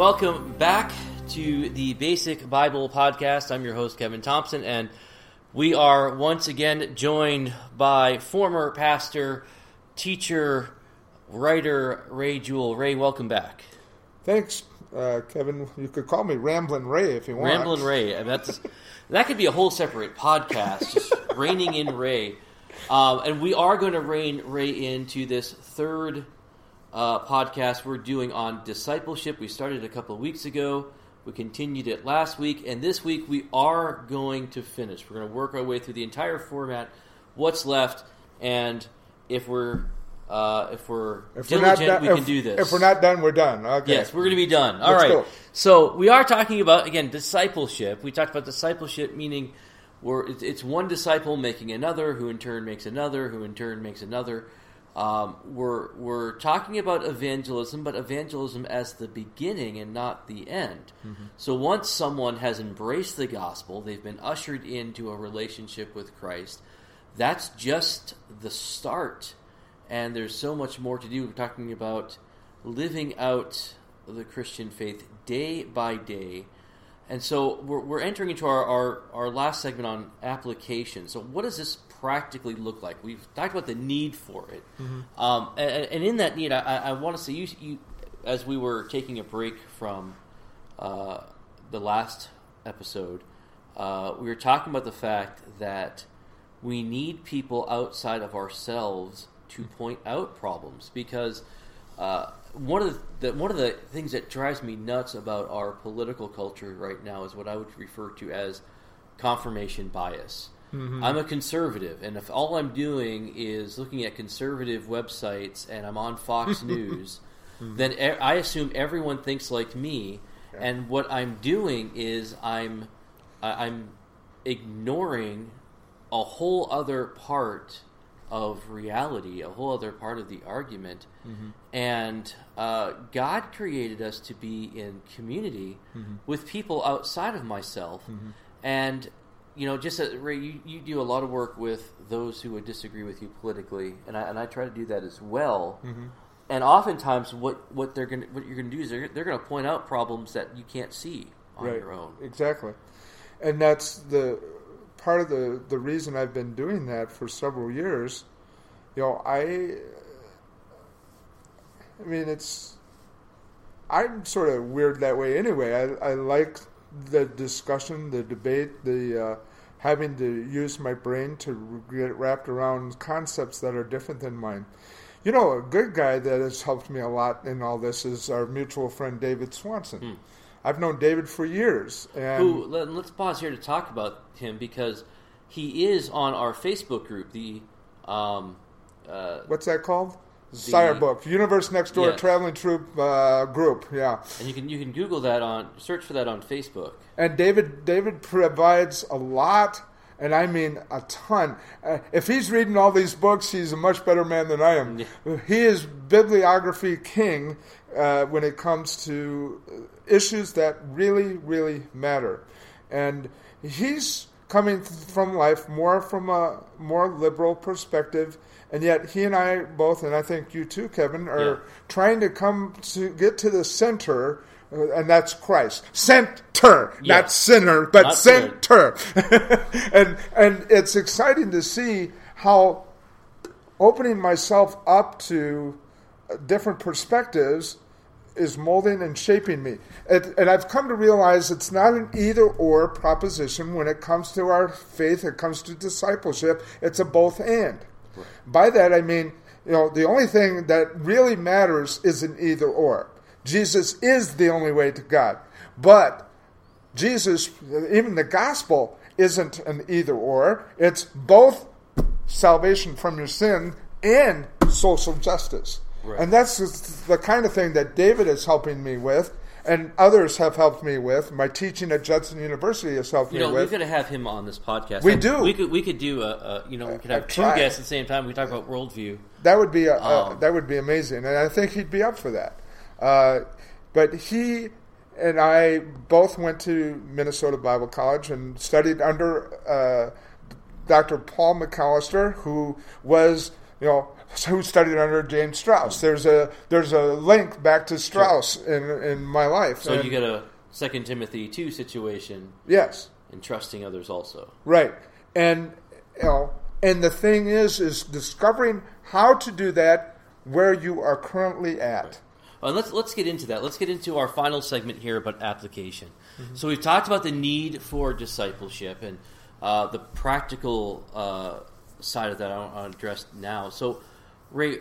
Welcome back to the Basic Bible Podcast. I'm your host, Kevin Thompson, and we are once again joined by former pastor, teacher, writer Ray Jewell. Ray, welcome back. Thanks, uh, Kevin. You could call me Ramblin' Ray if you want. Ramblin' Ray. And that's, that could be a whole separate podcast, just reining in Ray. Um, and we are going to rein Ray into this third uh, podcast we're doing on discipleship. We started a couple of weeks ago. We continued it last week, and this week we are going to finish. We're going to work our way through the entire format, what's left, and if we're uh, if we're If diligent, we're not we done, can if, do this. If we're not done, we're done. Okay. Yes, we're going to be done. All Let's right. go. So we are talking about again discipleship. We talked about discipleship, meaning we're, it's, it's one disciple making another, who in turn makes another, who in turn makes another. Um, we're we're talking about evangelism, but evangelism as the beginning and not the end. So once someone has embraced the gospel, they've been ushered into a relationship with Christ. That's just the start, and there's so much more to do. We're talking about living out the Christian faith day by day. And so we're, we're entering into our, our, our last segment on application. So, what does this practically look like? We've talked about the need for it. Um, and, and in that need, I, I I want to say, you, you, as we were taking a break from uh, the last episode, uh, we were talking about the fact that we need people outside of ourselves to point out problems because uh, one of the, the one of the things that drives me nuts about our political culture right now is what I would refer to as confirmation bias. Mm-hmm. I'm a conservative, and if all I'm doing is looking at conservative websites and I'm on Fox News, mm-hmm. then e- I assume everyone thinks like me. And what I'm doing is I'm I'm ignoring a whole other part of reality, a whole other part of the argument. Mm-hmm. And uh, God created us to be in community with people outside of myself. And, you know, just uh, Ray, you, you do a lot of work with those who would disagree with you politically, and I, and I try to do that as well. And oftentimes, what, what they're going what you're going to do is they're, they're going to point out problems that you can't see on right. your own. Exactly. And that's the part of the, the reason I've been doing that for several years. You know, I. I mean, it's. I'm sort of weird that way anyway. I, I like the discussion, the debate, the uh, having to use my brain to get wrapped around concepts that are different than mine. You know, a good guy that has helped me a lot in all this is our mutual friend David Swanson. I've known David for years, and Who? Let, us pause here to talk about him because he is on our Facebook group. The um, uh, what's that called? Sire Book, Universe Next Door Yes. Traveling Troop uh, group. Yeah, and you can you can Google that on search for that on Facebook. and David David provides a lot, and I mean a ton. Uh, if he's reading all these books, he's a much better man than I am. He is bibliography king uh, when it comes to issues that really really matter, and he's coming from life more from a more liberal perspective. And yet, he and I both, and I think you too, Kevin, are Yeah. trying to come to get to the center, uh, and that's Christ. Center, not Yes. sinner, but Not center. and and it's exciting to see how opening myself up to uh, different perspectives is molding and shaping me. It, and I've come to realize it's not an either or proposition when it comes to our faith, it comes to discipleship. It's a both and. By that I mean, you know, the only thing that really matters is an either or. Jesus is the only way to God. But Jesus, even the gospel, isn't an either or. It's both salvation from your sin and social justice. Right. And that's the kind of thing that David is helping me with, and others have helped me with. My teaching at Judson University has helped You me with. We could have him on this podcast. We And do. We could we could do a, a you know we could have I've two tried. guests at the same time. We talk about worldview. That would be a, a- Um, that would be amazing, and I think he'd be up for that. Uh, but he and I both went to Minnesota Bible College and studied under uh, Dr. Paul McAllister, who was you know who studied under James Strauss. There's a there's a link back to Strauss in in my life. So And- you get a Second Timothy two situation yes, and trusting others also. right, and you know, and the thing is, is discovering how to do that where you are currently at. Well, and let's let's get into that. Let's get into our final segment here about application. So we've talked about the need for discipleship and uh, the practical uh, side of that. I want to address now. So, Ray,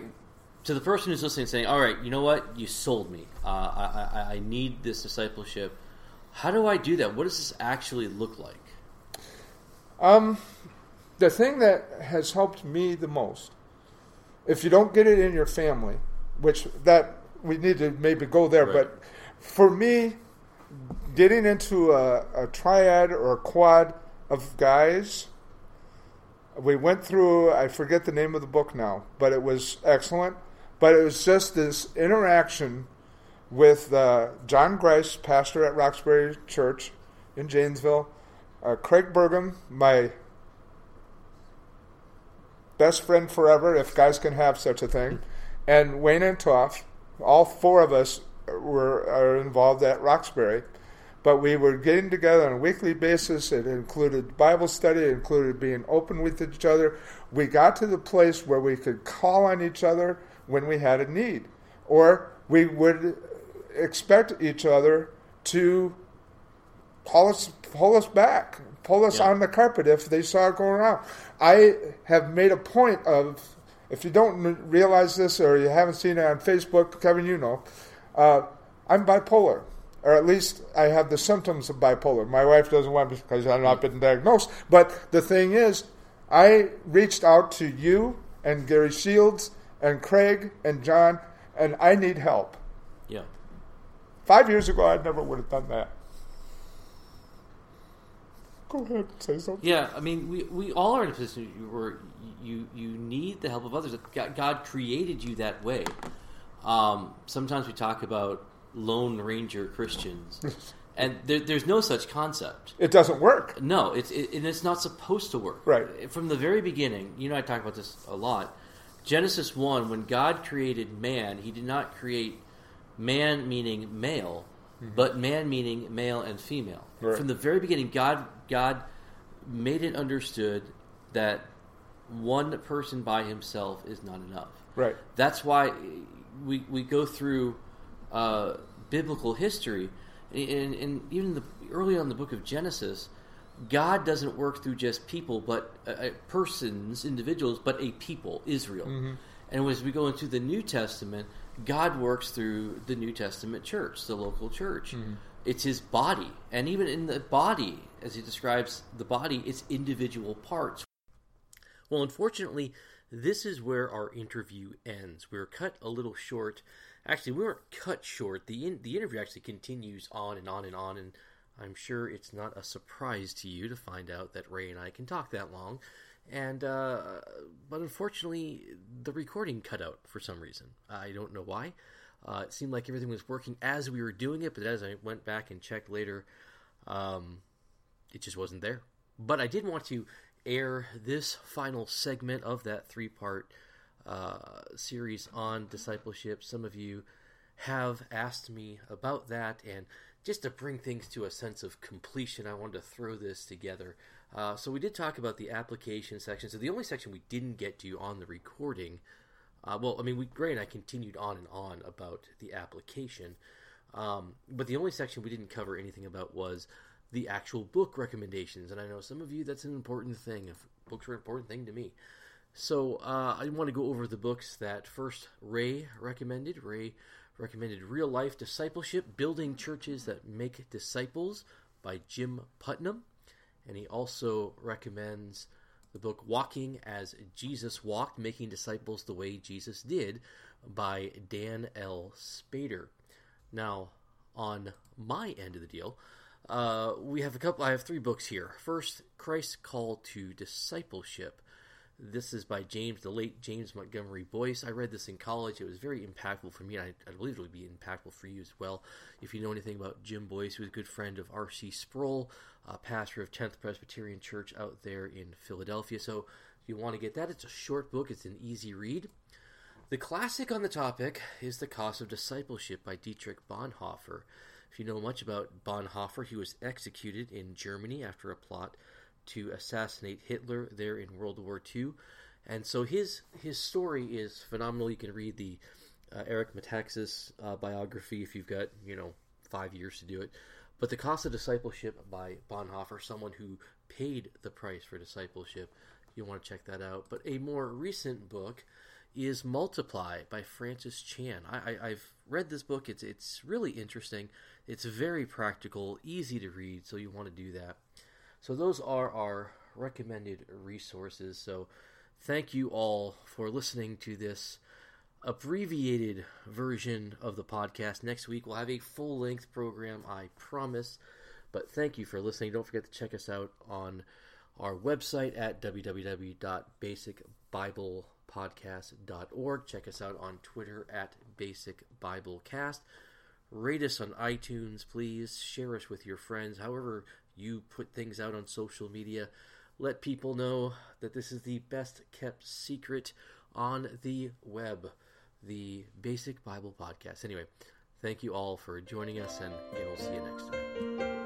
to the person who's listening, saying, "All right, you know what? You sold me. Uh, I, I, I need this discipleship. How do I do that? What does this actually look like?" Um, the thing that has helped me the most, if you don't get it in your family, which that we need to maybe go there, Right. but for me, getting into a, a triad or a quad of guys, we went through, I forget the name of the book now, but it was excellent. But it was just this interaction with uh, John Grice, pastor at Roxbury Church in Janesville, uh, Craig Burgum, my best friend forever, if guys can have such a thing, and Wayne and Toff. All four of us were are involved at Roxbury, but we were getting together on a weekly basis. It included Bible study. It included being open with each other. We got to the place where we could call on each other when we had a need, or we would expect each other to pull us pull us back, pull us Yeah. on the carpet if they saw it going around. I have made a point of, if you don't realize this or you haven't seen it on Facebook, Kevin, you know, uh, I'm bipolar, or at least I have the symptoms of bipolar. My wife doesn't want me because I've not been diagnosed. But the thing is, I reached out to you and Gary Shields and Craig and John, and I need help. Yeah. Five years ago, I never would have done that. Go ahead, say something. Yeah, I mean, we, we all are in a position where you you need the help of others. God, God created you that way. Um, sometimes we talk about lone ranger Christians, and there, there's no such concept. It doesn't work. No, it's it, and it's not supposed to work. Right. from the very beginning. You know, I talk about this a lot. Genesis one, when God created man, He did not create man meaning male, but man meaning male and female. Mm-hmm. Right. From the very beginning, God God made it understood that one person by himself is not enough. Right. That's why we we go through uh, biblical history, and, and even the early on in the book of Genesis, God doesn't work through just people, but uh, uh, persons, individuals, but a people, Israel. And as we go into the New Testament, God works through the New Testament church, the local church. It's His body, and even in the body, as He describes the body, it's individual parts. Well, unfortunately, this is where our interview ends. We're cut a little short. Actually, we weren't cut short. The in, the interview actually continues on and on and on, and I'm sure it's not a surprise to you to find out that Ray and I can talk that long. And uh, but unfortunately, the recording cut out for some reason. I don't know why. Uh, it seemed like everything was working as we were doing it, but as I went back and checked later, um, it just wasn't there. But I did want to air this final segment of that three part uh, series on discipleship. Some of you have asked me about that, and just to bring things to a sense of completion, I wanted to throw this together. Uh, so, we did talk about the application section. So, the only section we didn't get to on the recording, uh, well, I mean, we, Ray and I continued on and on about the application. Um, but the only section we didn't cover anything about was the actual book recommendations. And I know some of you that's an important thing. If books are an important thing to me. So uh, I want to go over the books that first Ray recommended. Ray recommended Real Life Discipleship Building Churches That Make Disciples by Jim Putman. And he also recommends the book Walking as Jesus Walked Making Disciples the Way Jesus Did by Dan L. Spader. Now, on my end of the deal, uh, we have a couple. I have three books here. First, Christ's Call to Discipleship. This is by James, the late James Montgomery Boice. I read this in college. It was very impactful for me, I, I believe it would be impactful for you as well. If you know anything about Jim Boice, who was a good friend of R.C. Sproul, pastor of 10th Presbyterian Church out there in Philadelphia. So if you want to get that, it's a short book. It's an easy read. The classic on the topic is The Cost of Discipleship by Dietrich Bonhoeffer. If you know much about Bonhoeffer, he was executed in Germany after a plot to assassinate Hitler there in World War II. And so his his story is phenomenal. You can read the uh, Eric Metaxas uh, biography if you've got, you know, five years to do it. But The Cost of Discipleship by Bonhoeffer, someone who paid the price for discipleship, you want to check that out. But a more recent book is Multiply by Francis Chan. I, have read this book. It's it's really interesting. It's very practical, easy to read, so you want to do that. So those are our recommended resources. So thank you all for listening to this abbreviated version of the podcast. Next week we'll have a full length program, I promise. But thank you for listening. Don't forget to check us out on our website at www.basicbiblepodcast.org. Check us out on Twitter at Basic Bible Cast. Rate us on iTunes, please. Share us with your friends. However, you put things out on social media, let people know that this is the best kept secret on the web, the Basic Bible Podcast. Anyway, thank you all for joining us, and we'll see you next time.